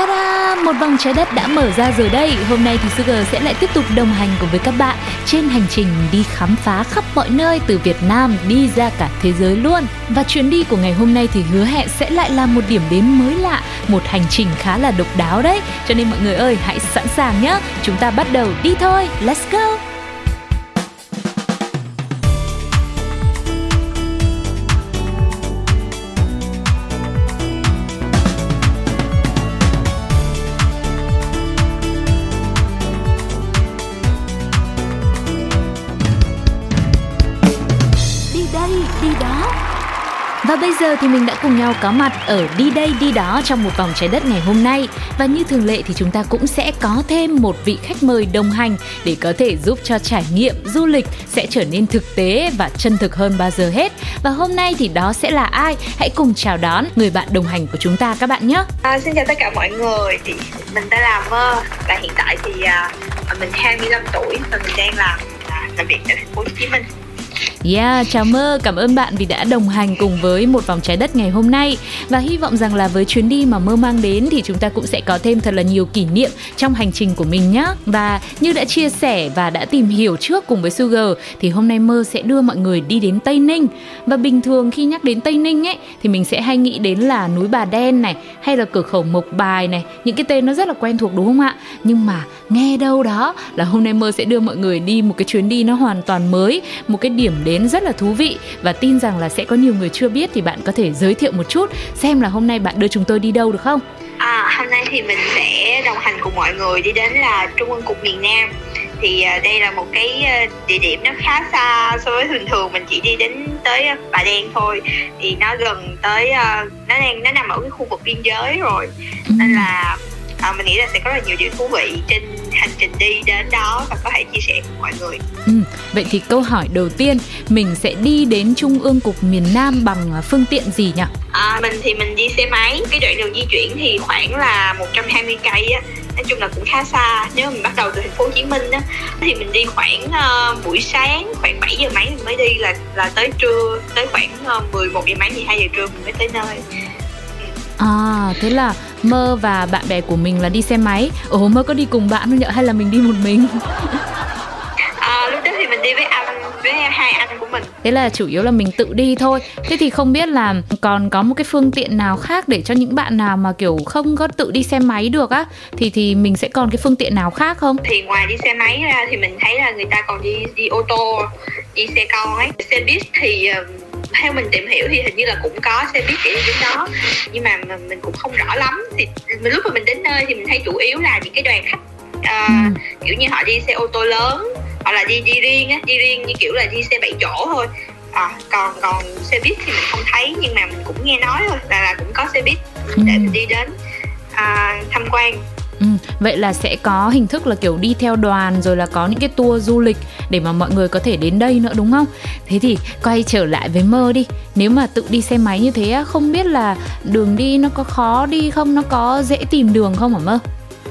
Ta-da! Một vòng trái đất đã mở ra rồi đây. Hôm nay thì Sugar sẽ lại tiếp tục đồng hành cùng với các bạn trên hành trình đi khám phá khắp mọi nơi từ Việt Nam đi ra cả thế giới luôn. Và chuyến đi của ngày hôm nay thì hứa hẹn sẽ lại là một điểm đến mới lạ, một hành trình khá là độc đáo đấy. Cho nên mọi người ơi, hãy sẵn sàng nhé. Chúng ta bắt đầu đi thôi. Let's go! Và bây giờ thì mình đã cùng nhau có mặt ở Đi đây đi đó trong một vòng trái đất ngày hôm nay Và như thường lệ thì chúng ta cũng sẽ có thêm một vị khách mời đồng hành Để có thể giúp cho trải nghiệm du lịch sẽ trở nên thực tế và chân thực hơn bao giờ hết Và hôm nay thì đó sẽ là ai? Hãy cùng chào đón người bạn đồng hành của chúng ta các bạn nhé À, xin chào tất cả mọi người thì mình tên là Mơ và hiện tại thì à, mình 25 tuổi và mình đang làm à, làm việc tại thành phố Hồ Chí Minh. Yeah, chào mơ, cảm ơn bạn vì đã đồng hành cùng với một vòng trái đất ngày hôm nay. Và hy vọng rằng là với chuyến đi mà mơ mang đến thì chúng ta cũng sẽ có thêm thật là nhiều kỷ niệm trong hành trình của mình nhé Và như đã chia sẻ và đã tìm hiểu trước cùng với Sugar thì hôm nay mơ sẽ đưa mọi người đi đến Tây Ninh. Và bình thường khi nhắc đến Tây Ninh ấy thì mình sẽ hay nghĩ đến là núi Bà Đen này hay là cửa khẩu Mộc Bài này. Những cái tên nó rất là quen thuộc đúng không ạ? Nhưng mà nghe đâu đó là hôm nay mơ sẽ đưa mọi người đi một cái chuyến đi nó hoàn toàn mới Một cái điểm đến rất là thú vị và tin rằng là sẽ có nhiều người chưa biết thì bạn có thể giới thiệu một chút xem là hôm nay bạn đưa chúng tôi đi đâu được không? À, hôm nay thì mình sẽ đồng hành cùng mọi người đi đến là Trung ương cục miền Nam. Thì à, đây là một cái à, địa điểm nó khá xa so với thường thường mình chỉ đi đến tới à, Bà Đen thôi. Thì nó gần tới nó đang nó nằm ở cái khu vực biên giới rồi. Nên là à, mình nghĩ là sẽ có rất là nhiều điều thú vị trên hành trình đi đến đó và có thể chia sẻ cùng mọi người. Ừ, vậy thì câu hỏi đầu tiên mình sẽ đi đến Trung ương cục miền Nam bằng à, phương tiện gì nhỉ? À, mình thì mình đi xe máy cái đoạn đường di chuyển thì khoảng là 120 cây á nói chung là cũng khá xa. Nếu mình bắt đầu từ thành phố Hồ Chí Minh á thì mình đi khoảng uh, buổi sáng khoảng 7 giờ mấy mình mới đi là là tới trưa tới khoảng uh, 11 giờ mấy 12 giờ trưa mình mới tới nơi À, thế là mơ và bạn bè của mình là đi xe máy. Ồ, mơ có đi cùng bạn không nhỉ? Hay là mình đi một mình? à, lúc đó thì mình đi với anh với hai anh của mình Thế là chủ yếu là mình tự đi thôi. Thế thì không biết là còn có một cái phương tiện nào khác để cho những bạn nào mà kiểu không có tự đi xe máy được á thì thì mình sẽ còn cái phương tiện nào khác không? thì ngoài đi xe máy ra thì mình thấy là người ta còn đi đi ô tô đi xe con ấy xe buýt thì ờ, theo mình tìm hiểu thì hình như là cũng có xe buýt để đến đó nhưng mà mình, cũng không rõ lắm thì mình lúc mà mình đến nơi thì mình thấy chủ yếu là những cái đoàn khách Ừ. kiểu như họ đi xe ô tô lớn hoặc là đi đi riêng á đi riêng như kiểu là đi xe bảy chỗ thôi à, còn còn xe buýt thì mình không thấy nhưng mà mình cũng nghe nói thôi là, là cũng có xe buýt Ừ. để mình đi đến à, tham quan Ừ, vậy là sẽ có hình thức là kiểu đi theo đoàn rồi là có những cái tour du lịch để mà mọi người có thể đến đây nữa đúng không? Thế thì quay trở lại với mơ đi. Nếu mà tự đi xe máy như thế không biết là đường đi nó có khó đi không, nó có dễ tìm đường không hả mơ?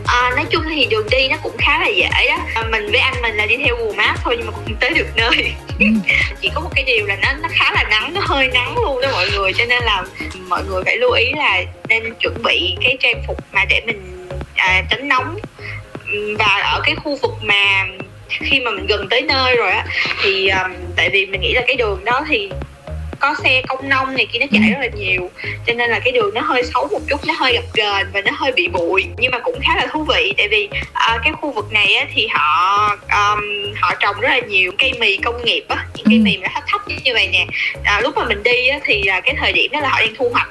À, nói chung thì đường đi nó cũng khá là dễ đó à, mình với anh mình là đi theo Google Maps thôi nhưng mà cũng tới được nơi Ừ. chỉ có một cái điều là nó nó khá là nắng nó hơi nắng luôn đó mọi người cho nên là mọi người phải lưu ý là nên chuẩn bị cái trang phục mà để mình à, tránh nóng. Và ở cái khu vực mà khi mà mình gần tới nơi rồi á thì um, tại vì mình nghĩ là cái đường đó thì có xe công nông này kia nó chạy rất là nhiều. Cho nên là cái đường nó hơi xấu một chút nó hơi gập ghềnh và nó hơi bị bụi nhưng mà cũng khá là thú vị. Tại vì à, cái khu vực này á, thì họ um, họ trồng rất là nhiều cây mì công nghiệp á những cây Ừ. mì mà nó thấp thấp như vậy nè. À, lúc mà mình đi á, thì là cái thời điểm đó là họ đang thu hoạch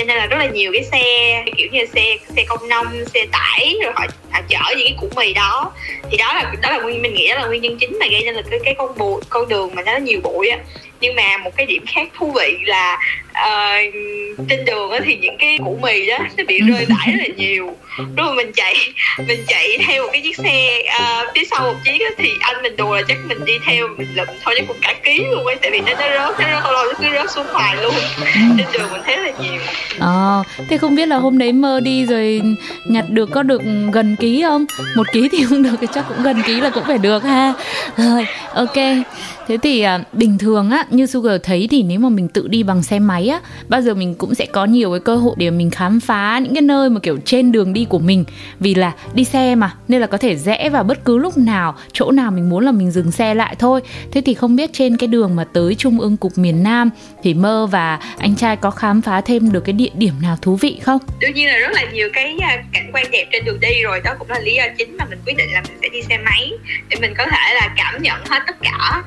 cho nên là rất là nhiều cái xe kiểu như xe xe công nông xe tải rồi họ, họ chở những cái củ mì đó. Thì đó là đó là nguyên mình nghĩ đó là nguyên nhân chính mà gây nên là cái cái con bụi con đường mà nó nhiều bụi á. Nhưng mà một cái điểm khác thú vị là uh, trên đường á thì những cái củ mì đó nó bị rơi vãi rất là nhiều Rồi mình chạy mình chạy theo một cái chiếc xe uh, phía sau một chiếc thì anh mình đùa là chắc mình đi theo mình lụm thôi chắc cũng cả ký luôn ấy tại vì nó nó rớt nó rớt lâu nó cứ rớt xuống hoài luôn trên đường mình thấy là nhiều à, thế không biết là hôm đấy mơ đi rồi nhặt được có được gần ký không? Một ký thì không được thì chắc cũng gần ký là cũng phải được ha. Rồi, ok. Thế thì à, bình thường á như Sugar thấy thì nếu mà mình tự đi bằng xe máy á, bao giờ mình cũng sẽ có nhiều cái cơ hội để mình khám phá những cái nơi mà kiểu trên đường đi của mình vì là đi xe mà nên là có thể rẽ vào bất cứ lúc nào, chỗ nào mình muốn là mình dừng xe lại thôi. Thế thì không biết trên cái đường mà tới Trung ương cục miền Nam thì Mơ và anh trai có khám phá thêm được cái địa điểm nào thú vị không? đương nhiên là rất là nhiều cái à, cảnh quan đẹp trên đường đi rồi đó cũng là lý do chính mà mình quyết định là mình sẽ đi xe máy để mình có thể là cảm nhận hết tất cả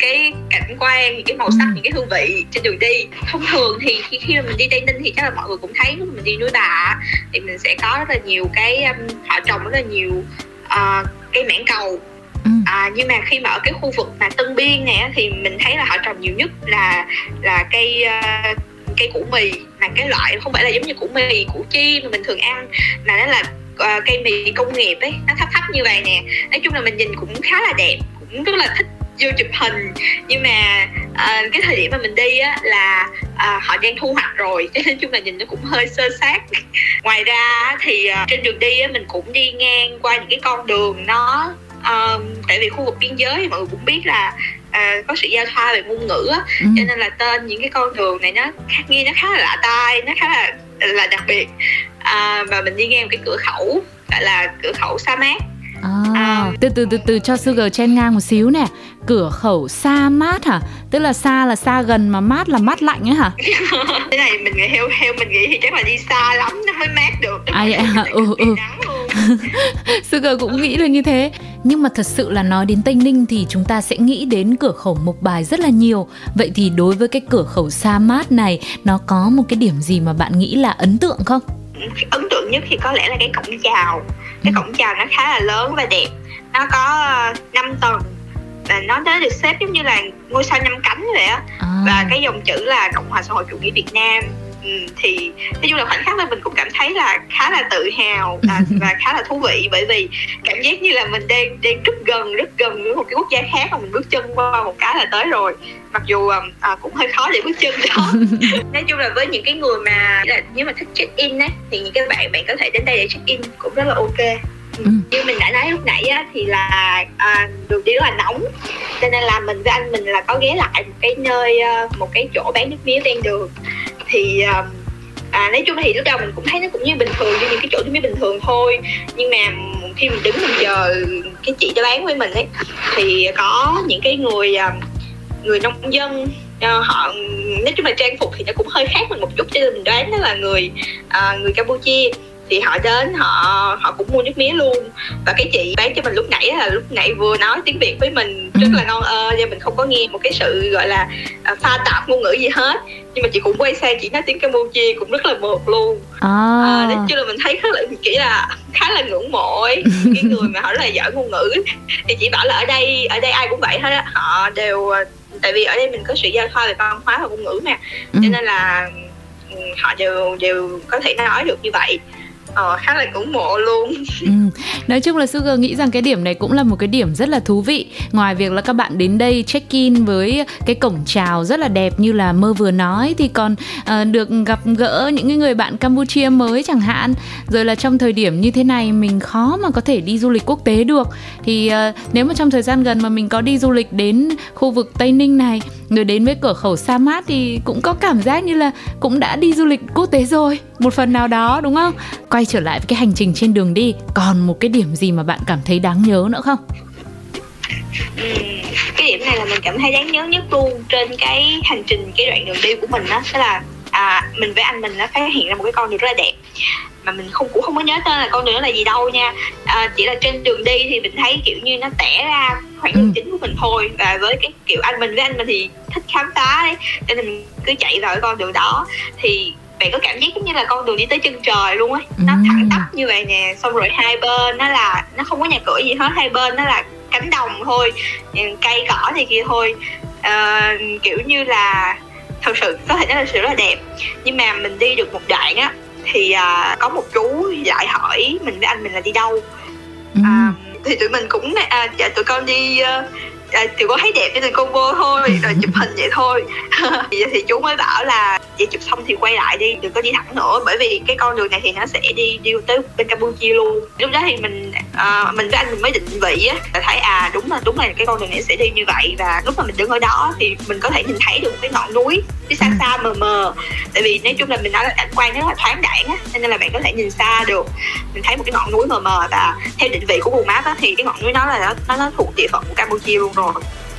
cái cảnh quan những cái màu sắc những cái hương vị trên đường đi. Thông thường thì khi khi mà mình đi tây ninh thì chắc là mọi người cũng thấy mình đi núi bà thì mình sẽ có rất là nhiều cái um, họ trồng rất là nhiều à, cây mãng cầu. Ừ. À, nhưng mà khi mà ở cái khu vực mà Tân Biên này thì mình thấy là họ trồng nhiều nhất là là cây uh, cây củ mì. Mà cái loại không phải là giống như củ mì củ chi mà mình thường ăn mà nó là ờ, cây mì công nghiệp ấy nó thấp thấp như vậy nè. Nói chung là mình nhìn cũng khá là đẹp cũng rất là thích vô chụp hình. Nhưng mà ờ, cái thời điểm mà mình đi á là à, họ đang thu hoạch rồi. Cho nên chung là nhìn nó cũng hơi sơ sát. Ngoài ra thì ờ, trên đường đi á, mình cũng đi ngang qua những cái con đường nó ờ, tại vì khu vực biên giới mọi người cũng biết là à, có sự giao thoa về ngôn ngữ á. Ừ. cho nên là tên những cái con đường này nó nghe nó khá là lạ tai nó khá là là đặc biệt. À, và mình đi ngang một cái cửa khẩu gọi là cửa khẩu sa mát À, À. từ từ từ từ cho Sugar chen ngang một xíu nè Cửa khẩu xa mát hả? Tức là xa là xa gần mà mát là mát lạnh ấy hả? cái này mình nghĩ theo theo mình nghĩ thì chắc là đi xa lắm nó mới mát được À, vậy hả? Ừ, ừ. Sugar cũng nghĩ là như thế Nhưng mà thật sự là nói đến Tây Ninh thì chúng ta sẽ nghĩ đến cửa khẩu Mộc Bài rất là nhiều Vậy thì đối với cái cửa khẩu Sa Mát này Nó có một cái điểm gì mà bạn nghĩ là ấn tượng không? ấn tượng nhất thì có lẽ là cái cổng chào cái Ừ. cổng chào nó khá là lớn và đẹp nó có 5 tầng và nó đã được xếp giống như là ngôi sao năm cánh vậy á. À, và cái dòng chữ là cộng hòa xã hội chủ nghĩa việt nam. Ừ, thì nói chung là khoảnh khắc đó mình cũng cảm thấy là khá là tự hào và, và khá là thú vị bởi vì cảm giác như là mình đang đang rất gần rất gần với một cái quốc gia khác mà mình bước chân qua một cái là tới rồi. Mặc dù à, cũng hơi khó để bước chân đó. Nói chung là với những cái người mà là nếu mà thích check in á thì những cái bạn bạn có thể đến đây để check in cũng rất là ok Ừ. Như mình đã nói lúc nãy á, thì là à, đường đi rất là nóng. Cho nên là mình với anh mình là có ghé lại một cái nơi ờ, một cái chỗ bán nước mía ven đường. Thì à, à, nói chung thì lúc đầu mình cũng thấy nó cũng như bình thường như những cái chỗ nước mía bình thường thôi. Nhưng mà khi mình đứng mình chờ cái chị cho bán với mình ấy thì có những cái người ờ, người nông dân họ nói chung là trang phục thì nó cũng hơi khác mình một chút. Cho nên mình đoán đó là người à, người Campuchia thì họ đến họ họ cũng mua nước mía luôn. Và cái chị bán cho mình lúc nãy là lúc nãy vừa nói tiếng việt với mình rất Ừ. là ngon ơ và mình không có nghe một cái sự gọi là à, pha tạp ngôn ngữ gì hết. Nhưng mà chị cũng quay sang chị nói tiếng campuchia cũng rất là mượt luôn. À, à, nói chung là mình thấy khá là chỉ là khá là ngưỡng mộ ấy. Cái người mà họ rất là giỏi ngôn ngữ thì chị bảo là ở đây ở đây ai cũng vậy hết á. Họ đều ờ, tại vì ở đây mình có sự giao thoa về văn hóa và ngôn ngữ mà. Ừ. cho nên là ừ, họ đều đều có thể nói được như vậy ờ, khá là ủng mộ luôn Ừ. Nói chung là Sugar nghĩ rằng cái điểm này cũng là một cái điểm rất là thú vị Ngoài việc là các bạn đến đây check-in với cái cổng chào rất là đẹp như là Mơ vừa nói Thì còn uh, được gặp gỡ những người bạn Campuchia mới chẳng hạn Rồi là trong thời điểm như thế này mình khó mà có thể đi du lịch quốc tế được Thì uh, nếu mà trong thời gian gần mà mình có đi du lịch đến khu vực Tây Ninh này Rồi đến với cửa khẩu Sa Mát thì cũng có cảm giác như là cũng đã đi du lịch quốc tế rồi Một phần nào đó đúng không? Quay trở lại với cái hành trình trên đường đi Còn một cái điểm gì mà bạn cảm thấy đáng nhớ nữa không? Ừm, cái điểm này là mình cảm thấy đáng nhớ nhất luôn trên cái hành trình cái đoạn đường đi của mình đó đó là à, mình với anh mình đã phát hiện ra một cái con đường rất là đẹp mà mình không cũng không có nhớ tên là con đường đó là gì đâu nha à, chỉ là trên đường đi thì mình thấy kiểu như nó tẻ ra khoảng đường Ừ. chính của mình thôi và với cái kiểu anh mình với anh mình thì thích khám phá đấy nên mình cứ chạy vào cái con đường đó thì bạn có cảm giác giống như là con đường đi tới chân trời luôn ấy nó thẳng tắp như vậy nè xong rồi hai bên nó là nó không có nhà cửa gì hết hai bên nó là cánh đồng thôi Ừ, cây cỏ này kia thôi. Ờ, kiểu như là thật sự có thể nói là sự rất là đẹp. Nhưng mà mình đi được một đoạn á thì à, có một chú lại hỏi mình với anh mình là đi đâu. À, thì tụi mình cũng à, dạ tụi con đi uh, à, tụi con thấy đẹp cho tụi con vô thôi rồi chụp hình vậy thôi. Thì, thì chú mới bảo là chị chụp xong thì quay lại đi đừng có đi thẳng nữa. Bởi vì cái con đường này thì nó sẽ đi đi tới bên campuchia luôn. Lúc đó thì mình uh, mình với anh mình mới định vị á là thấy à đúng là đúng là cái con đường này sẽ đi như vậy. Và lúc mà mình đứng ở đó thì mình có thể nhìn thấy được cái ngọn núi phía xa xa mờ mờ. Tại vì nói chung là mình nói là cảnh quan nó rất là thoáng đãng á nên là bạn có thể nhìn xa được. Mình thấy một cái ngọn núi mờ mờ và theo định vị của Google Maps á, thì cái ngọn núi đó là nó nó, nó thuộc địa phận của Campuchia luôn rồi.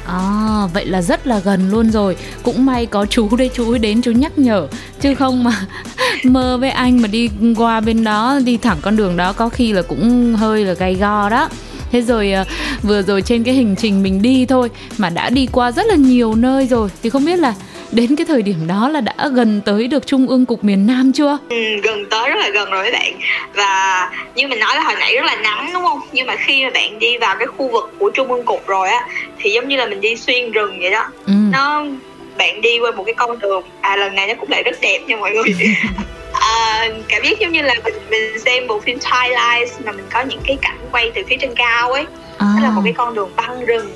À, vậy là rất là gần luôn rồi. Cũng may có chú đây chú ấy đến chú nhắc nhở. Chứ không mà mơ với anh mà đi qua bên đó Đi thẳng con đường đó có khi là cũng hơi là gay go đó. Thế rồi à, vừa rồi trên cái hành trình mình đi thôi Mà đã đi qua rất là nhiều nơi rồi. Thì không biết là đến cái thời điểm đó là đã gần tới được Trung ương Cục miền Nam chưa? Ừ, gần tới rất là gần rồi các bạn. Và như mình nói là hồi nãy rất là nắng đúng không? Nhưng mà khi mà bạn đi vào cái khu vực của trung ương cục rồi á thì giống như là mình đi xuyên rừng vậy đó. Ừ. nó bạn đi qua một cái con đường à lần này nó cũng lại rất đẹp nha mọi người. À, cảm giác giống như là mình mình xem bộ phim Twilight mà mình có những cái cảnh quay từ phía trên cao ấy. À, nó là một cái con đường băng rừng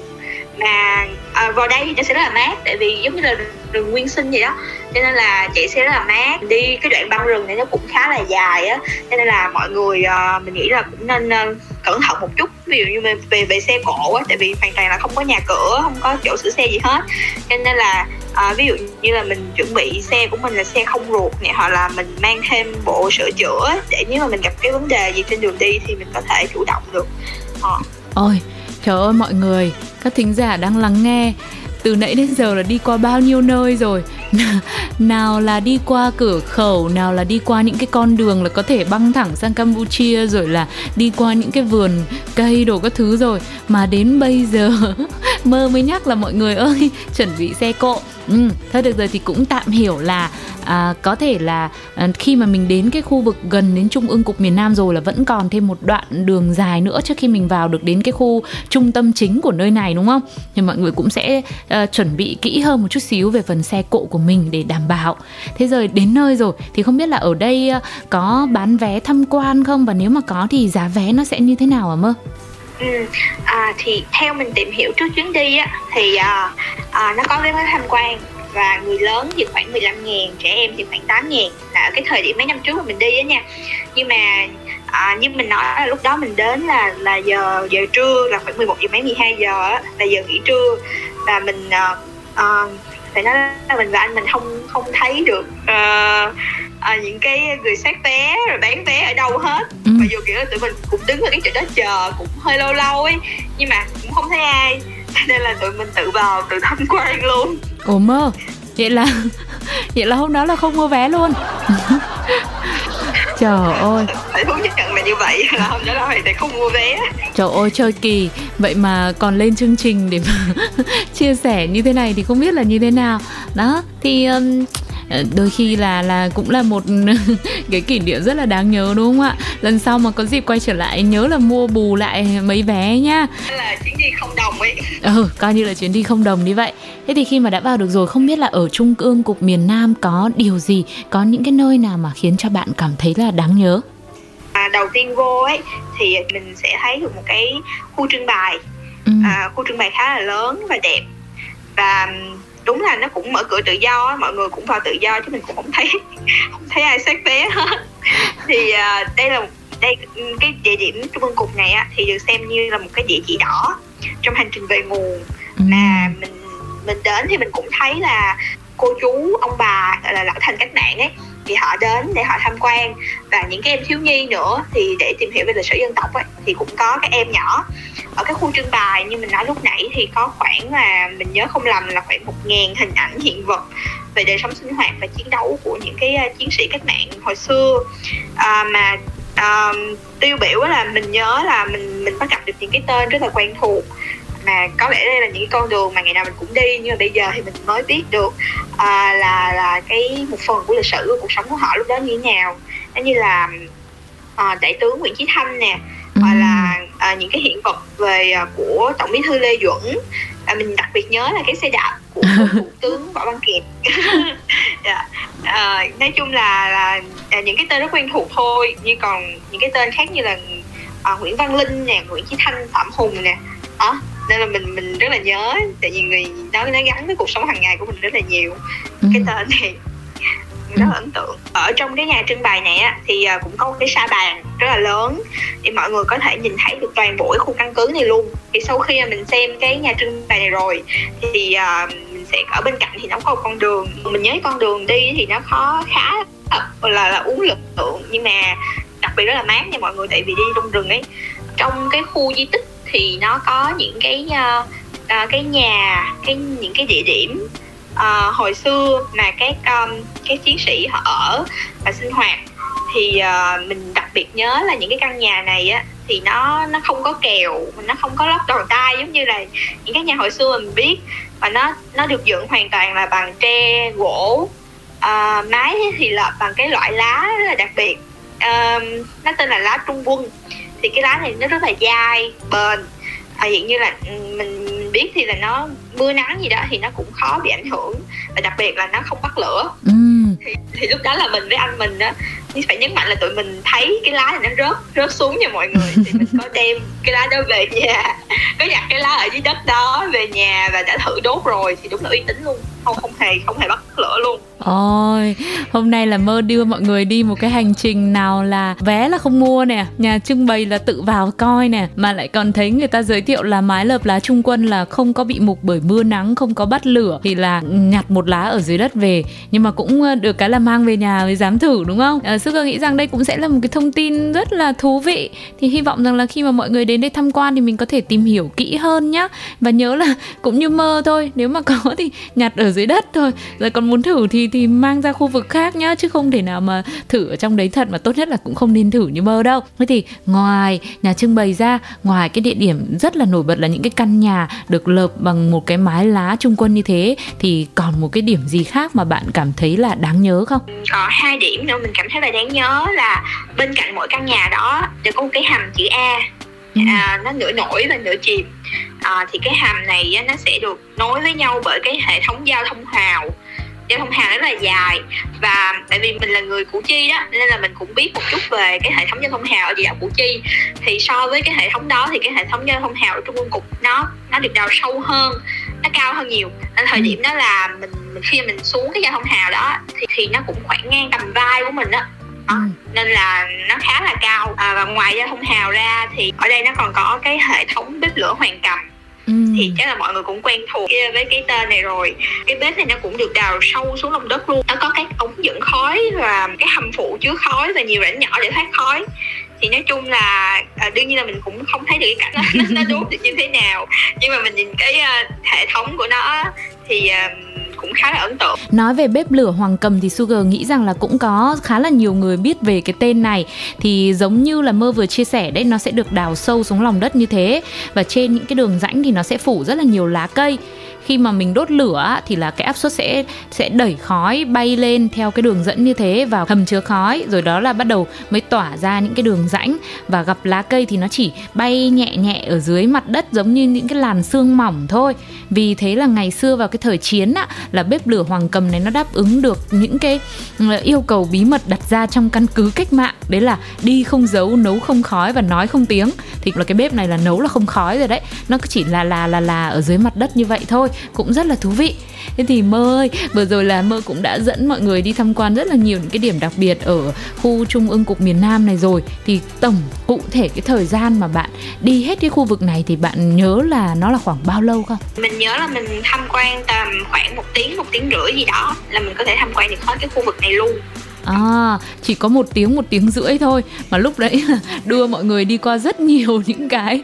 mà à, vào đây thì nó sẽ rất là mát tại vì giống như là rừng nguyên sinh vậy đó. Cho nên là chạy xe rất là mát đi cái đoạn băng rừng này nó cũng khá là dài á. Cho nên là mọi người à, mình nghĩ là cũng nên à, cẩn thận một chút. Ví dụ như về về, về xe cộ á tại vì hoàn toàn là không có nhà cửa không có chỗ sửa xe gì hết. Cho nên là à, ví dụ như là mình chuẩn bị xe của mình là xe không ruột này hoặc là mình mang thêm bộ sửa chữa để nếu mà mình gặp cái vấn đề gì trên đường đi thì mình có thể chủ động được. À. Ôi, trời ơi mọi người, các thính giả đang lắng nghe. Từ nãy đến giờ là đi qua bao nhiêu nơi rồi? Nào là đi qua cửa khẩu nào là đi qua những cái con đường là có thể băng thẳng sang campuchia rồi là đi qua những cái vườn cây đồ các thứ rồi. Mà đến bây giờ mơ mới nhắc là mọi người ơi chuẩn bị xe cộ ừ, thôi được rồi thì cũng tạm hiểu là à, có thể là à, khi mà mình đến cái khu vực gần đến trung ương cục miền Nam rồi là vẫn còn thêm một đoạn đường dài nữa trước khi mình vào được đến cái khu trung tâm chính của nơi này đúng không? Thì mọi người cũng sẽ à, chuẩn bị kỹ hơn một chút xíu về phần xe cộ của mình để đảm bảo. Thế rồi đến nơi rồi thì không biết là ở đây à, có bán vé tham quan không và nếu mà có thì giá vé nó sẽ như thế nào hả mơ? Ừ, à, thì theo mình tìm hiểu trước chuyến đi á thì à, à, nó có cái vé tham quan và người lớn thì khoảng 15 ngàn, trẻ em thì khoảng 8 ngàn. Là ở cái thời điểm mấy năm trước mà mình đi á nha. Nhưng mà à, như mình nói là lúc đó mình đến là là giờ giờ trưa là khoảng 11 giờ mấy 12 giờ á, là giờ nghỉ trưa. Và mình à, à, phải nói là mình và anh mình không không thấy được uh, à, những cái người soát vé rồi bán vé ở đâu hết. Ừ. mặc dù kiểu là tụi mình cũng đứng ở cái chỗ đó chờ cũng hơi lâu lâu ấy nhưng mà cũng không thấy ai. Nên là tụi mình tự vào tự tham quan luôn. Ồ mơ, vậy là vậy là hôm đó là không mua vé luôn. Trời ơi, phải thú nhận là như vậy là hôm đó là toàn không mua vé. Trời ơi chơi kỳ. Vậy mà còn lên chương trình để mà chia sẻ như thế này thì không biết là như thế nào. Đó thì um, đôi khi là là cũng là một cái kỷ niệm rất là đáng nhớ đúng không ạ? Lần sau mà có dịp quay trở lại nhớ là mua bù lại mấy vé Đó là chuyến đi không đồng ấy. Ừ coi như là chuyến đi không đồng như vậy. Thế thì khi mà đã vào được rồi không biết là ở trung ương cục miền nam có điều gì có những cái nơi nào mà khiến cho bạn cảm thấy là đáng nhớ? À, đầu tiên vô ấy thì mình sẽ thấy được một cái khu trưng bày. Ừ. à, khu trưng bày khá là lớn và đẹp. Và đúng là nó cũng mở cửa tự do á, mọi người cũng vào tự do chứ mình cũng không thấy không thấy ai soát vé hết thì à, đây là đây cái địa điểm trung ương cục này á, thì được xem như là một cái địa chỉ đỏ trong hành trình về nguồn Ừ. là mình mình đến thì mình cũng thấy là cô chú ông bà gọi là lão thành cách mạng ấy thì họ đến để họ tham quan. Và những cái em thiếu nhi nữa thì để tìm hiểu về lịch sử dân tộc ấy thì cũng có các em nhỏ ở cái khu trưng bày. Như mình nói lúc nãy thì có khoảng là mình nhớ không lầm là khoảng một ngàn hình ảnh hiện vật về đời sống sinh hoạt và chiến đấu của những cái à, chiến sĩ cách mạng hồi xưa. À, mà à, tiêu biểu là mình nhớ là mình mình bắt gặp được những cái tên rất là quen thuộc mà có lẽ đây là những cái con đường mà ngày nào mình cũng đi nhưng mà bây giờ thì mình mới biết được à, là là cái một phần của lịch sử của cuộc sống của họ lúc đó như thế nào. Giống như là à, đại tướng Nguyễn Chí Thanh nè Ừ. hoặc là à, những cái hiện vật về à, của tổng bí thư lê duẩn. À, mình đặc biệt nhớ là cái xe đạp của thủ tướng võ văn kiệt. Dạ. à, nói chung là, là là những cái tên rất quen thuộc thôi nhưng còn những cái tên khác như là à, nguyễn văn linh nè nguyễn chí thanh phạm hùng nè. Đó nên là mình mình rất là nhớ tại vì người đó nó gắn với cuộc sống hàng ngày của mình rất là nhiều. Ừ. cái tên này rất là ấn tượng. Ở trong cái nhà trưng bày này á thì à, cũng có một cái sa bàn rất là lớn thì mọi người có thể nhìn thấy được toàn bộ cái khu căn cứ này luôn. Thì sau khi mà mình xem cái nhà trưng bày này rồi thì à, mình sẽ ở bên cạnh thì nó có một con đường. Mình nhớ con đường đi thì nó khó khá là là, là uống lực lượng nhưng mà đặc biệt rất là mát nha mọi người tại vì đi trong rừng ấy. Trong cái khu di tích thì nó có những cái uh, uh, cái nhà cái những cái địa điểm uh, hồi xưa mà các um, các chiến sĩ họ ở và sinh hoạt. Thì uh, mình đặc biệt nhớ là những cái căn nhà này á thì nó nó không có kèo nó không có lót đầu tay giống như là những cái nhà hồi xưa mình biết. Và nó nó được dựng hoàn toàn là bằng tre gỗ uh, mái thì là bằng cái loại lá rất là đặc biệt. Uh, nó tên là lá trung quân thì cái lá này nó rất là dai bền. À, dạng như là ừ, mình biết thì là nó mưa nắng gì đó thì nó cũng khó bị ảnh hưởng. Và đặc biệt là nó không bắt lửa. Ừ. thì, thì lúc đó là mình với anh mình đó phải nhấn mạnh là tụi mình thấy cái lá này nó rớt rớt xuống nha mọi người. Thì mình có đem cái lá đó về nhà có nhặt cái lá ở dưới đất đó về nhà và đã thử đốt rồi thì đúng là uy tín luôn. Không không hề không hề bắt lửa luôn Ôi, hôm nay là mơ đưa mọi người đi một cái hành trình nào là vé là không mua nè, nhà trưng bày là tự vào coi nè, mà lại còn thấy người ta giới thiệu là mái lợp lá trung quân là không có bị mục bởi mưa nắng, không có bắt lửa thì là nhặt một lá ở dưới đất về, nhưng mà cũng ờ, được cái là mang về nhà mới dám thử đúng không? Ờ, à, Sức nghĩ rằng đây cũng sẽ là một cái thông tin rất là thú vị. Thì hy vọng rằng là khi mà mọi người đến đây tham quan thì mình có thể tìm hiểu kỹ hơn nhá. Và nhớ là cũng như mơ thôi, nếu mà có thì nhặt ở dưới đất thôi. Rồi còn muốn thử thì thì mang ra khu vực khác nhá chứ không thể nào mà thử ở trong đấy thật mà tốt nhất là cũng không nên thử như mơ đâu. Thế thì ngoài nhà trưng bày ra, ngoài cái địa điểm rất là nổi bật là những cái căn nhà được lợp bằng một cái mái lá trung quân như thế thì còn một cái điểm gì khác mà bạn cảm thấy là đáng nhớ không? có hai điểm nữa mình cảm thấy là đáng nhớ là bên cạnh mỗi căn nhà đó đều có một cái hầm chữ A Ừ. à, nó nửa nổi và nửa chìm à, thì cái hầm này á, nó sẽ được nối với nhau bởi cái hệ thống giao thông hào giao thông hào rất là dài. Và tại vì mình là người củ chi đó nên là mình cũng biết một chút về cái hệ thống giao thông hào ở địa đạo củ chi. Thì so với cái hệ thống đó thì cái hệ thống giao thông hào ở trung ương cục nó nó được đào sâu hơn nó cao hơn nhiều. Nên thời Ừ. điểm đó là mình, mình khi mình xuống cái giao thông hào đó thì thì nó cũng khoảng ngang tầm vai của mình đó Ừ. nên là nó khá là cao. À, và ngoài giao thông hào ra thì ở đây nó còn có cái hệ thống bếp lửa hoàng cầm Ừ. thì chắc là mọi người cũng quen thuộc với cái tên này rồi. Cái bếp này nó cũng được đào sâu xuống lòng đất luôn. Nó có các ống dẫn khói và cái hầm phụ chứa khói và nhiều rãnh nhỏ để thoát khói thì nói chung là à, đương nhiên là mình cũng không thấy được cái cảnh nó, nó đốt được như thế nào. Nhưng mà mình nhìn cái uh, hệ thống của nó thì uh, cũng khá là ấn tượng. Nói về bếp lửa Hoàng Cầm thì Sugar nghĩ rằng là cũng có khá là nhiều người biết về cái tên này. Thì giống như là Mơ vừa chia sẻ đấy Nó sẽ được đào sâu xuống lòng đất như thế. Và trên những cái đường rãnh thì nó sẽ phủ rất là nhiều lá cây khi mà mình đốt lửa thì là cái áp suất sẽ sẽ đẩy khói bay lên theo cái đường dẫn như thế vào hầm chứa khói. Rồi đó là bắt đầu mới tỏa ra những cái đường rãnh và gặp lá cây thì nó chỉ bay nhẹ nhẹ ở dưới mặt đất giống như những cái làn sương mỏng thôi. Vì thế là ngày xưa vào cái thời chiến á, là bếp lửa hoàng cầm này nó đáp ứng được những cái ừ, yêu cầu bí mật đặt ra trong căn cứ cách mạng. Đấy là đi không giấu nấu không khói và nói không tiếng. Thì là cái bếp này là nấu là không khói rồi đấy. Nó cứ chỉ là là là là ở dưới mặt đất như vậy thôi cũng rất là thú vị. Thế thì mơ ơi, vừa rồi là mơ cũng đã dẫn mọi người đi tham quan rất là nhiều những cái điểm đặc biệt ở khu trung ương cục miền nam này rồi. Thì tổng cụ thể cái thời gian mà bạn đi hết cái khu vực này thì bạn nhớ là nó là khoảng bao lâu không? Mình nhớ là mình tham quan tầm khoảng một tiếng một tiếng rưỡi gì đó là mình có thể tham quan được hết cái khu vực này luôn. À, chỉ có một tiếng một tiếng rưỡi thôi. Mà lúc đấy đưa mọi người đi qua rất nhiều những cái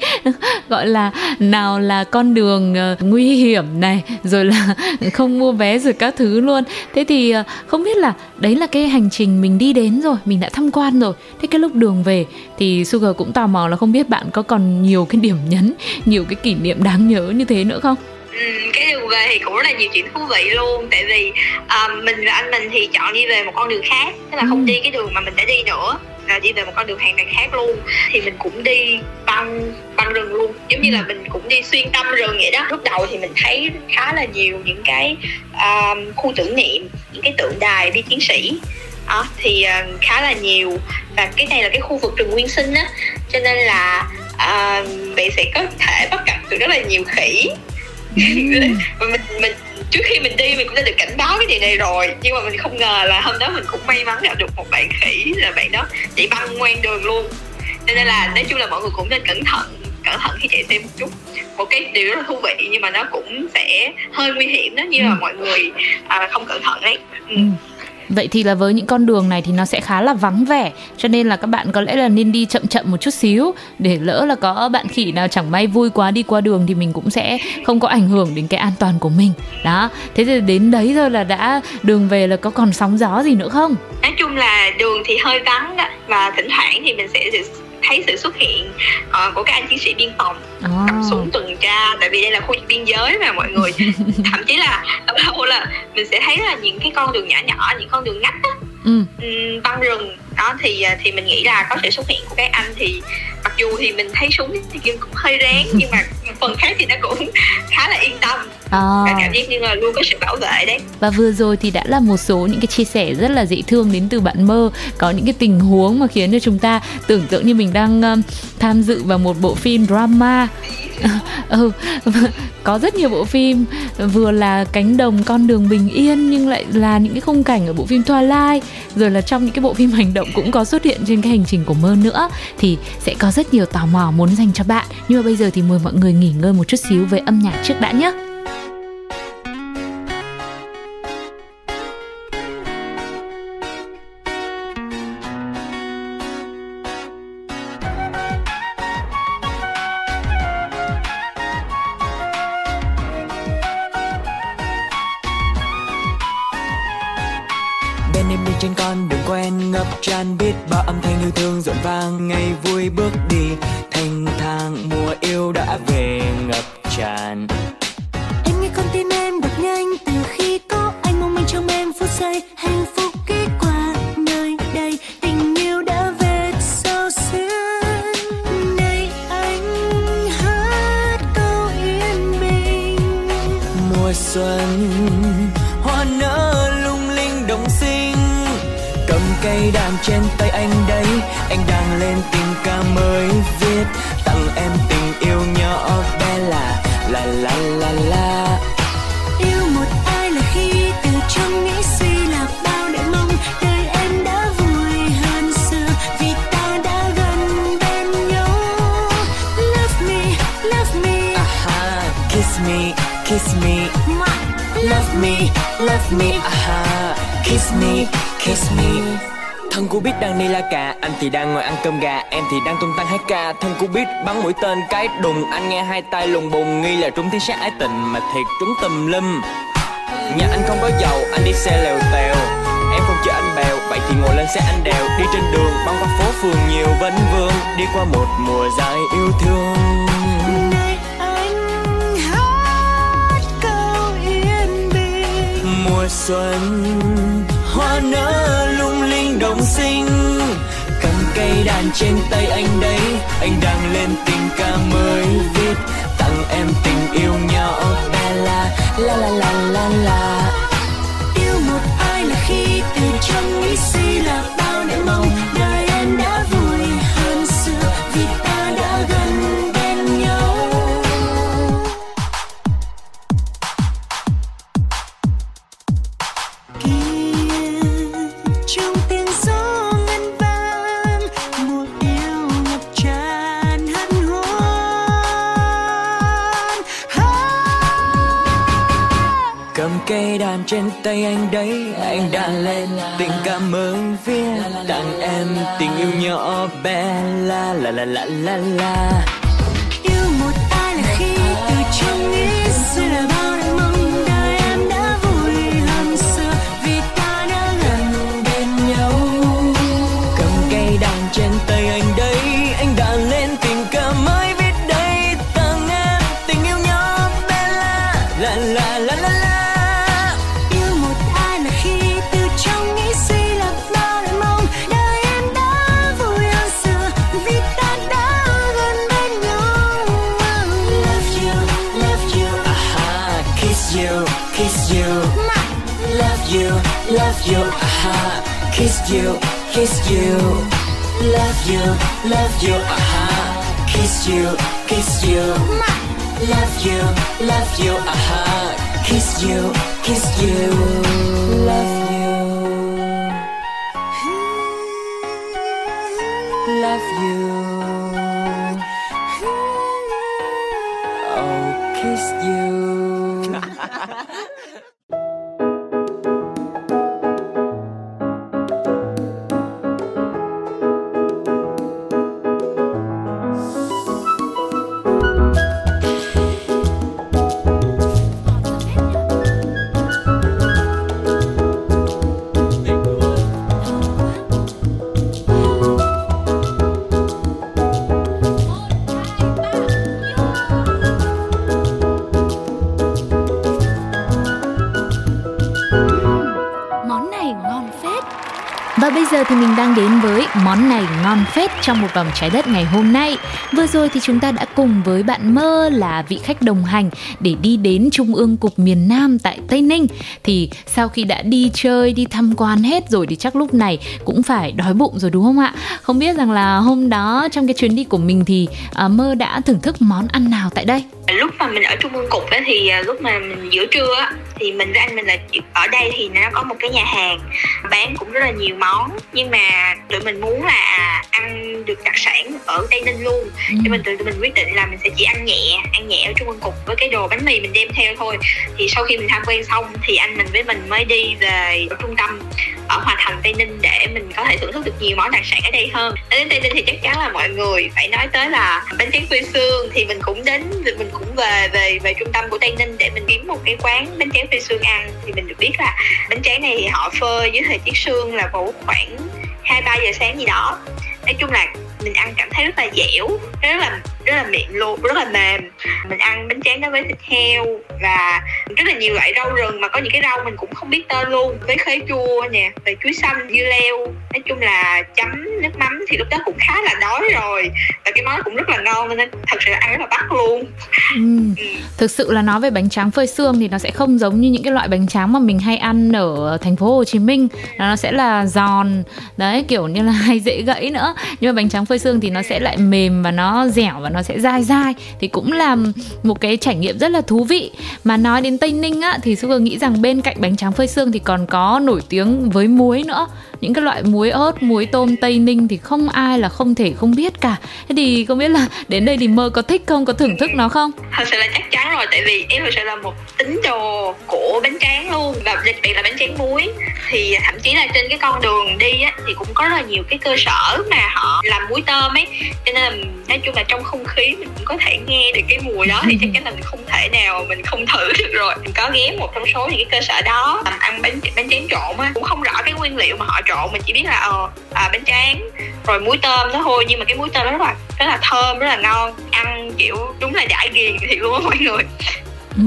gọi là nào là con đường ờ, nguy hiểm này rồi là không mua vé rồi các thứ luôn. Thế thì ờ, không biết là đấy là cái hành trình mình đi đến rồi mình đã tham quan rồi. Thế cái lúc đường về thì Sugar cũng tò mò là không biết bạn có còn nhiều cái điểm nhấn nhiều cái kỷ niệm đáng nhớ như thế nữa không? Ừ, cái đường về thì cũng rất là nhiều chuyện thú vị luôn. Tại vì à, mình và anh mình thì chọn đi về một con đường khác tức là không đi cái đường mà mình đã đi nữa là đi về một con đường hoàn toàn khác luôn. Thì mình cũng đi băng băng rừng luôn. Giống như là mình cũng đi xuyên tâm rừng vậy đó. Lúc đầu thì mình thấy khá là nhiều những cái à, khu tưởng niệm những cái tượng đài đi chiến sĩ. Đó, thì à, khá là nhiều. Và cái này là cái khu vực rừng nguyên sinh á. Cho nên là à, bạn sẽ có thể bắt gặp được rất là nhiều khỉ mình mình trước khi mình đi mình cũng đã được cảnh báo cái điều này rồi. Nhưng mà mình không ngờ là hôm đó mình cũng may mắn gặp được một bạn khỉ là bạn đó chạy băng ngoan đường luôn. Nên là nói chung là mọi người cũng nên cẩn thận cẩn thận khi chạy xe một chút. Một cái điều rất là thú vị nhưng mà nó cũng sẽ hơi nguy hiểm đó như là Ừ. mọi người à, không cẩn thận đấy ừ. Vậy thì là với những con đường này thì nó sẽ khá là vắng vẻ Cho nên là các bạn có lẽ là nên đi chậm chậm một chút xíu Để lỡ là có bạn khỉ nào chẳng may vui quá đi qua đường Thì mình cũng sẽ không có ảnh hưởng đến cái an toàn của mình Đó, thế thì đến đấy rồi là đã đường về là có còn sóng gió gì nữa không? nói chung là đường thì hơi vắng đó và thỉnh thoảng thì mình sẽ thấy sự xuất hiện ờ, của các anh chiến sĩ biên phòng À, cầm súng tuần tra tại vì đây là khu vực biên giới mà mọi người. Thậm chí là lâu lâu là mình sẽ thấy là những cái con đường nhỏ nhỏ những con đường ngách á, ừ, băng rừng. Đó thì à, thì mình nghĩ là có sự xuất hiện của các anh thì mặc dù thì mình thấy súng thì kim cũng hơi rén nhưng mà phần khác thì nó cũng khá là yên tâm à. và cảm giác như là luôn có sự bảo vệ đấy. Và vừa rồi thì đã là một số những cái chia sẻ rất là dễ thương đến từ bạn Mơ. Có những cái tình huống mà khiến cho chúng ta tưởng tượng như mình đang um, tham dự vào một bộ phim drama. Ừ, có rất nhiều bộ phim vừa là cánh đồng con đường bình yên nhưng lại là những cái khung cảnh ở bộ phim Twilight. Rồi là trong những cái bộ phim hành động cũng có xuất hiện trên cái hành trình của mơ nữa. Thì sẽ có rất nhiều tò mò muốn dành cho bạn. Nhưng mà bây giờ thì mời mọi người nghỉ ngơi một chút xíu với âm nhạc trước đã nhé xuân. Hoa nở lung linh đồng xinh cầm cây đàn trên tay anh đấy anh đang lên tình ca mới viết tặng em tình yêu nhỏ bé là la la la la. Yêu một ai là khi từ trong nghĩ suy là bao để mong đời em đã vui hơn xưa. Vì ta đã gần bên nhau. Love me love me. Aha kiss me kiss me love me love me, aha. Kiss me kiss me. Thân cô biết đang đi la cà, Anh thì đang ngồi ăn cơm gà, Em thì đang tung tăng hát ca. Thân cô biết bắn mũi tên cái đùng, Anh nghe hai tay lùng bùng, Nghi là trúng thiên sát ái tình Mà thiệt trúng tùm lum. Nhà anh không có dầu Anh đi xe lèo tèo. Em không chở anh bèo, Vậy thì ngồi lên xe anh đèo. Đi trên đường, băng qua phố phường nhiều vấn vương, Đi qua một mùa dài yêu thương. Xuân. Hoa nở lung linh đồng xinh cầm cây đàn trên tay anh đấy, anh đang lên tình ca mới viết. Tặng em tình yêu nhỏ bé la la la la la la. Yêu một ai là khi từ trong nghĩ suy là bao nỗi mong tay anh đấy, anh đã lên. Tình cảm mới viết tặng em tình yêu nhỏ bé. La la la la la la. Yêu một ai là khi từ trong nghĩ suy là bao kiss you kiss you. Love you love you aha. Kiss you kiss you. Love you love you aha. Kiss you kiss you love you. Love bây giờ thì mình đang đến với món này ngon phết trong một vòng trái đất ngày hôm nay. Vừa rồi thì chúng ta đã cùng với bạn Mơ là vị khách đồng hành để đi đến Trung ương Cục miền Nam tại Tây Ninh. Thì sau khi đã đi chơi, đi tham quan hết rồi thì chắc lúc này cũng phải đói bụng rồi đúng không ạ? Không biết rằng là hôm đó trong cái chuyến đi của mình thì à, Mơ đã thưởng thức món ăn nào tại đây? Lúc mà mình ở trung ương cục á thì à, lúc mà mình giữa trưa á thì mình với anh mình là ở đây thì nó có một cái nhà hàng bán cũng rất là nhiều món. Nhưng mà tụi mình muốn là à, ăn được đặc sản ở tây ninh luôn. Ừ. cho mình tụi mình quyết định là mình sẽ chỉ ăn nhẹ ăn nhẹ ở trung ương cục với cái đồ bánh mì mình đem theo thôi. Thì sau khi mình tham quan xong thì anh mình với mình mới đi về trung tâm ở hòa thành tây ninh để mình có thể thưởng thức được nhiều món đặc sản ở đây hơn. Đến tây ninh thì chắc chắn là mọi người phải nói tới là bánh tráng quê xương thì mình cũng đến mình cũng về về về trung tâm của tây ninh để mình kiếm một cái quán bánh tráng phi xương ăn. Thì mình được biết là bánh tráng này thì họ phơi dưới thời tiết sương là vào khoảng hai ba giờ sáng gì đó. Nói chung là mình ăn cảm thấy rất là dẻo, rất là rất là mịn luôn rất là mềm mình ăn bánh tráng đó với thịt heo và rất là nhiều loại rau rừng mà có những cái rau mình cũng không biết tên luôn với khế chua nè về chuối xanh dưa leo nói chung là chấm nước mắm thì lúc đó cũng khá là đói rồi và cái món cũng rất là ngon nên thật sự là ăn rất là bắt luôn Ừ. ừ. Thực sự là nói về bánh tráng phơi xương thì nó sẽ không giống như những cái loại bánh tráng mà mình hay ăn ở thành phố Hồ Chí Minh. Nó sẽ là giòn, đấy kiểu như là hay dễ gãy nữa. Nhưng mà bánh tráng phơi xương thì nó sẽ lại mềm và nó dẻo và nó sẽ dai dai thì cũng là một cái trải nghiệm rất là thú vị. Mà nói đến Tây Ninh á, thì Sugar nghĩ rằng bên cạnh bánh tráng phơi xương thì còn có nổi tiếng với muối nữa. Những cái loại muối ớt, muối tôm Tây Ninh thì không ai là không thể không biết cả. Thế thì không biết là đến đây thì mơ có thích không, có thưởng thức nó không? thật sự là chắc chắn rồi tại vì em thật sự là một tín đồ của bánh tráng luôn và đặc biệt là bánh tráng muối thì thậm chí là trên cái con đường đi á thì cũng có rất là nhiều cái cơ sở mà họ làm muối tôm ấy cho nên là nói chung là trong không khí mình cũng có thể nghe được cái mùi đó thì chắc chắn là mình không thể nào mình không thử được rồi mình có ghé một trong số những cái cơ sở đó làm ăn bánh liệu mà họ trộn mình chỉ biết là ờ à, bánh tráng rồi muối tôm đó thôi. Nhưng mà cái muối tôm đó rất là rất là thơm rất là ngon. Ăn kiểu đúng là giải ghiền thì luôn á mọi người. Ừ.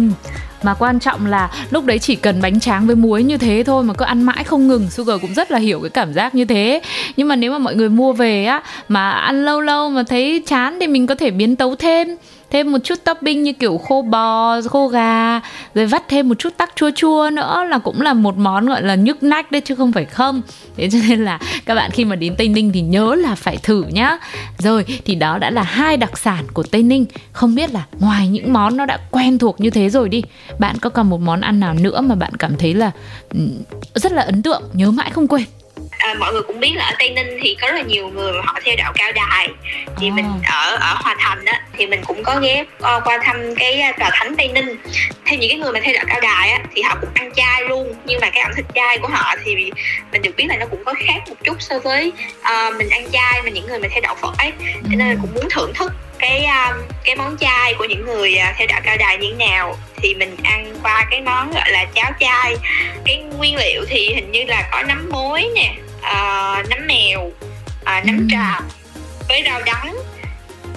Mà quan trọng là lúc đấy chỉ cần bánh tráng với muối như thế thôi mà cứ ăn mãi không ngừng Sugar cũng rất là hiểu cái cảm giác như thế. Nhưng mà nếu mà mọi người mua về á Mà ăn lâu lâu mà thấy chán thì mình có thể biến tấu thêm. Thêm một chút topping như kiểu khô bò, khô gà Rồi vắt thêm một chút tắc chua chua nữa Là cũng là một món gọi là nhức nách đấy chứ không phải không. Thế cho nên là các bạn khi mà đến Tây Ninh thì nhớ là phải thử nhá. Rồi thì đó đã là hai đặc sản của Tây Ninh. Không biết là ngoài những món nó đã quen thuộc như thế rồi đi Bạn có còn một món ăn nào nữa mà bạn cảm thấy là ừ, rất là ấn tượng, nhớ mãi không quên? À, mọi người cũng biết là ở tây ninh thì có rất là nhiều người họ theo đạo cao đài. Thì À. mình ở ở hòa thành á thì mình cũng có ghé ờ, qua thăm cái à, tòa thánh tây ninh. Theo những cái người mà theo đạo cao đài á thì họ cũng ăn chay luôn. Nhưng mà cái ẩm thực chay của họ thì mình được biết là nó cũng có khác một chút so với ờ, mình ăn chay mà những người mà theo đạo phật ấy. Cho nên là cũng muốn thưởng thức cái um, cái món chay của những người à, theo đạo cao đài như thế nào. Thì mình ăn qua cái món gọi là cháo chay. Cái nguyên liệu thì hình như là có nấm mối nè ờ, nấm mèo à, nấm Ừm. tràm với rau đắng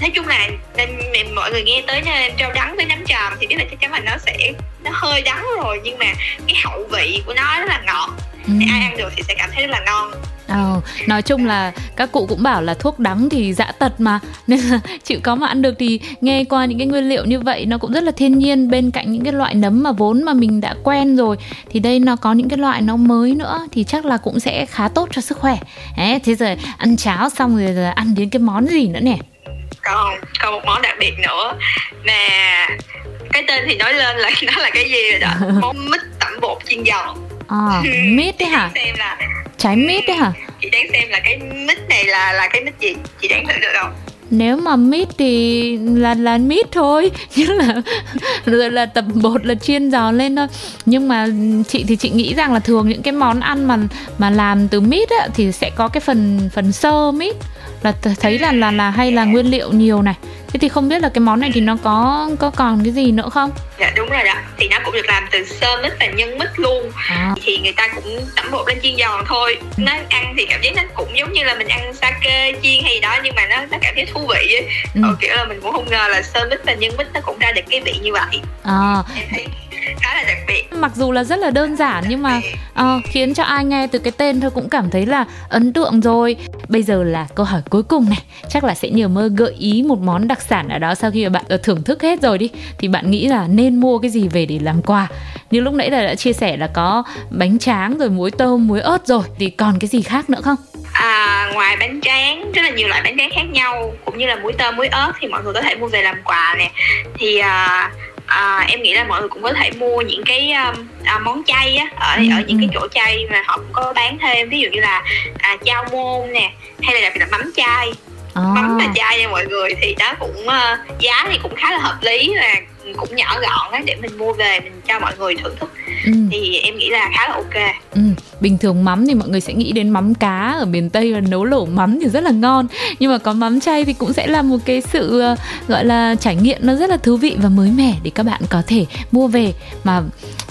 nói chung là nên nên mọi người nghe tới nha, rau đắng với nấm tràm thì biết là chắc chắn là nó sẽ nó hơi đắng rồi nhưng mà cái hậu vị của nó rất là ngọt Ừ. ai ăn được thì sẽ cảm thấy rất là ngon Ờ, nói chung là các cụ cũng bảo là thuốc đắng thì dã tật mà. Nên là chịu có mà ăn được thì nghe qua những cái nguyên liệu như vậy nó cũng rất là thiên nhiên. Bên cạnh những cái loại nấm mà vốn mà mình đã quen rồi thì đây nó có những cái loại nó mới nữa thì chắc là cũng sẽ khá tốt cho sức khỏe. Đấy, thế giờ ăn cháo xong rồi giờ ăn đến cái món gì nữa nè? còn còn một món đặc biệt nữa. Mà cái tên thì nói lên là nó là cái gì rồi đó? Món mít tẩm bột chiên giòn À, mít đấy hả? xem là Trái mít đấy hả? chị đoán xem là cái mít này là là cái mít gì? Chị đoán thử được không? Nếu mà mít thì là là mít thôi. Chứ là rồi là tập bột là chiên giòn lên thôi. Nhưng mà chị thì chị nghĩ rằng là thường những cái món ăn mà mà làm từ mít á, thì sẽ có cái phần phần sơ mít là thấy là là là hay là nguyên liệu nhiều này. Thế thì không biết là cái món này thì nó có có còn cái gì nữa không? Dạ đúng rồi đó. Thì nó cũng được làm từ sơ mít và nhân mít luôn. À. thì người ta cũng tẩm bột lên chiên giòn thôi. Nó ăn thì cảm giác nó cũng giống như là mình ăn sake chiên hay gì đó nhưng mà nó nó cảm thấy thú vị ấy. Ừ. Kiểu là mình cũng không ngờ là sơ mít và nhân mít nó cũng ra được cái vị như vậy. À. Em thấy khá là đặc biệt mặc dù là rất là đơn giản nhưng mà uh, khiến cho ai nghe từ cái tên thôi cũng cảm thấy là ấn tượng rồi. Bây giờ là câu hỏi cuối cùng này. Chắc là sẽ nhờ mơ gợi ý một món đặc sản ở đó sau khi mà bạn đã thưởng thức hết rồi đi. Thì bạn nghĩ là nên mua cái gì về để làm quà? Như lúc nãy là đã chia sẻ là có bánh tráng rồi muối tôm muối ớt rồi. Thì còn cái gì khác nữa không? À, ngoài bánh tráng rất là nhiều loại bánh tráng khác nhau. Cũng như là muối tôm muối ớt thì mọi người có thể mua về làm quà nè. Thì à, à, em nghĩ là mọi người cũng có thể mua những cái um, à, món chay á ở Ừ, ở những ừ. cái chỗ chay mà họ cũng có bán thêm. Ví dụ như là à, chao môn nè hay là đặc biệt là mắm chay. À, mắm mà chay nha mọi người thì nó cũng ờ, giá thì cũng khá là hợp lý và cũng nhỏ gọn á để mình mua về mình cho mọi người thưởng thức. Ừ. thì em nghĩ là khá là ok. Ừ, bình thường mắm thì mọi người sẽ nghĩ đến mắm cá ở miền Tây và nấu lẩu mắm thì rất là ngon. Nhưng mà có mắm chay thì cũng sẽ là một cái sự ờ, gọi là trải nghiệm nó rất là thú vị và mới mẻ để các bạn có thể mua về. Mà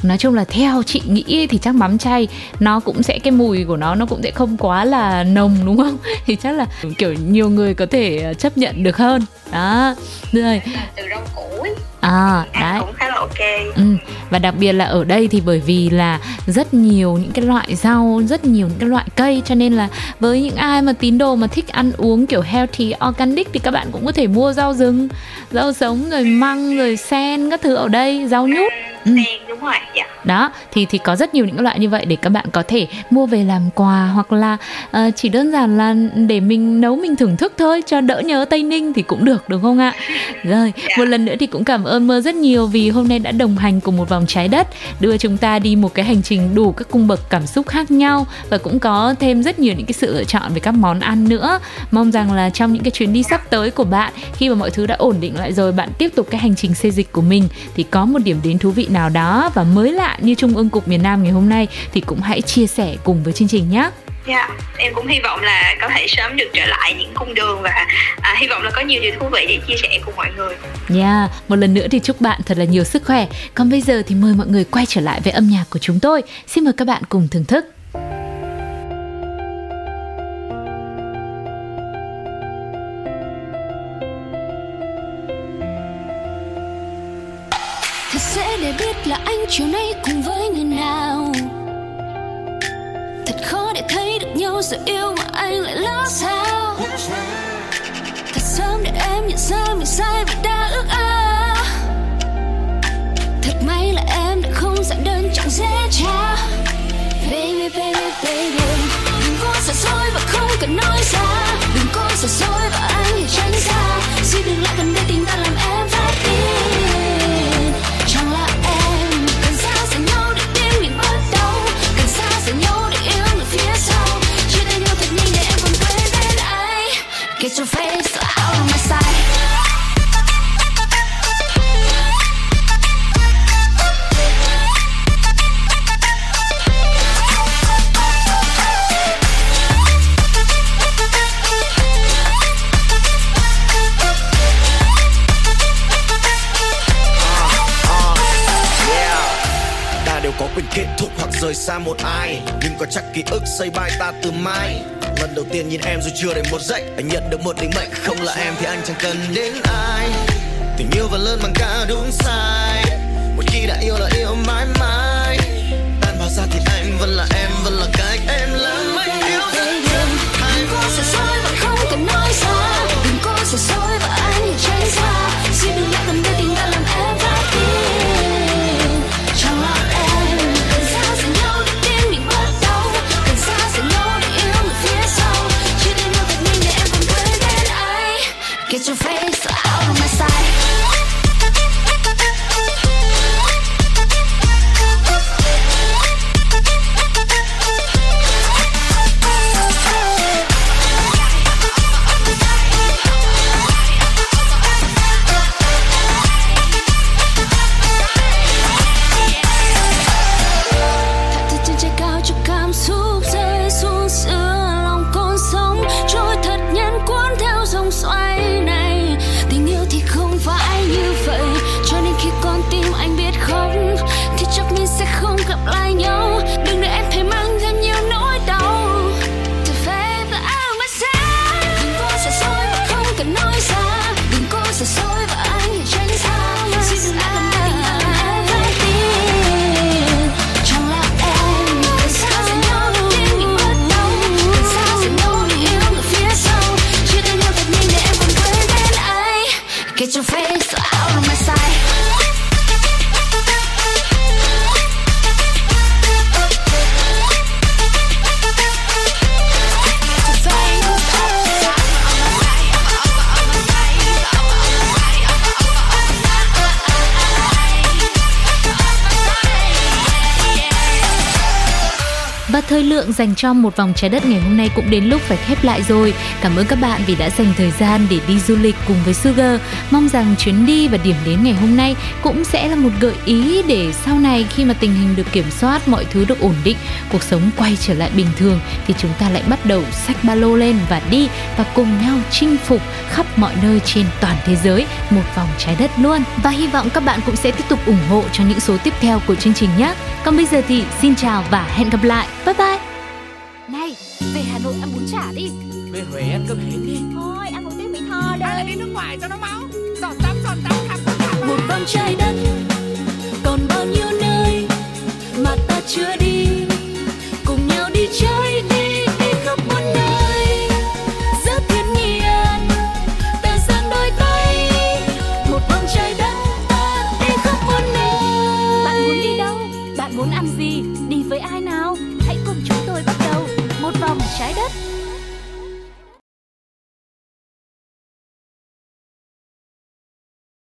nói chung là theo chị nghĩ thì chắc mắm chay nó cũng sẽ cái mùi của nó nó cũng sẽ không quá là nồng đúng không? Thì chắc là kiểu nhiều người có thể ờ, chấp nhận được hơn. Đó. Rồi. Từ rau củ à đấy. cũng khá là ok. Ừ, và đặc biệt là ở đây thì bởi vì là rất nhiều những cái loại rau, rất nhiều những cái loại cây cho nên là với những ai mà tín đồ mà thích ăn uống kiểu healthy organic thì các bạn cũng có thể mua rau rừng, rau sống rồi măng rồi sen các thứ ở đây, rau nhút. Ừ. sen đúng rồi dạ Đó, thì thì có rất nhiều những loại như vậy để các bạn có thể mua về làm quà hoặc là ờ, chỉ đơn giản là để mình nấu mình thưởng thức thôi cho đỡ nhớ Tây Ninh thì cũng được đúng không ạ? Rồi, một lần nữa thì cũng cảm ơn Mơ rất nhiều vì hôm nay đã đồng hành cùng một vòng trái đất, đưa chúng ta đi một cái hành trình đủ các cung bậc cảm xúc khác nhau và cũng có thêm rất nhiều những cái sự lựa chọn về các món ăn nữa. Mong rằng là trong những cái chuyến đi sắp tới của bạn, khi mà mọi thứ đã ổn định lại rồi, bạn tiếp tục cái hành trình xây dịch của mình, thì có một điểm đến thú vị nào đó và mới lạ như Trung ương cục miền Nam ngày hôm nay thì cũng hãy chia sẻ cùng với chương trình nhé. Dạ, em cũng hy vọng là có thể sớm được trở lại những cung đường và à, hy vọng là có nhiều điều thú vị để chia sẻ cùng mọi người. Yeah, một lần nữa thì chúc bạn thật là nhiều sức khỏe. Còn bây giờ thì mời mọi người quay trở lại với âm nhạc của chúng tôi. Xin mời các bạn cùng thưởng thức. thật dễ để biết là anh chiều nay cùng với thấy được yêu mà anh lại lỡ sao? Thật sớm để em nhận ra mình sai và đã ước ao. Thật may là em đã không giản đơn chẳng dễ trao baby baby baby, đừng có giả dối và không cần nói ra. Đừng có giả dối và anh hãy tránh xa. xin đừng lại get your face out of my sight ta đều có quyền kết thúc hoặc rời xa một ai. Nhưng có chắc ký ức xây bay ta từ mai lần đầu tiên nhìn em dù chưa đầy một giây. Anh nhận được một định mệnh, không là em thì anh chẳng cần đến ai. Tình yêu và lớn bằng cả đúng sai. Một khi đã yêu là yêu mãi mãi. Tan vào ra thì anh vẫn là em, vẫn là cách em lớn mấy yêu. Thương đừng có sẽ sôi và không cần nói ra. Đừng có sẽ sôi và anh tránh xa Và thời lượng dành cho một vòng trái đất ngày hôm nay cũng đến lúc phải khép lại rồi. Cảm ơn các bạn vì đã dành thời gian để đi du lịch cùng với Sugar. Mong rằng chuyến đi và điểm đến ngày hôm nay cũng sẽ là một gợi ý để sau này khi mà tình hình được kiểm soát, mọi thứ được ổn định, cuộc sống quay trở lại bình thường thì chúng ta lại bắt đầu xách ba lô lên và đi và cùng nhau chinh phục khắp mọi nơi trên toàn thế giới một vòng trái đất luôn. Và hy vọng các bạn cũng sẽ tiếp tục ủng hộ cho những số tiếp theo của chương trình nhé. Còn bây giờ thì xin chào và hẹn gặp lại. Bye bye. Này, về Hà Nội ăn bún chả đi. Về Huế ăn cơm hến đi. Thôi, ăn một tiếng Mỹ Tho đây Hay là đi nước ngoài cho nó máu. Giọt tắm, giọt tắm, khắp khắp khắp một vòng trái đất còn bao nhiêu nơi mà ta chưa đi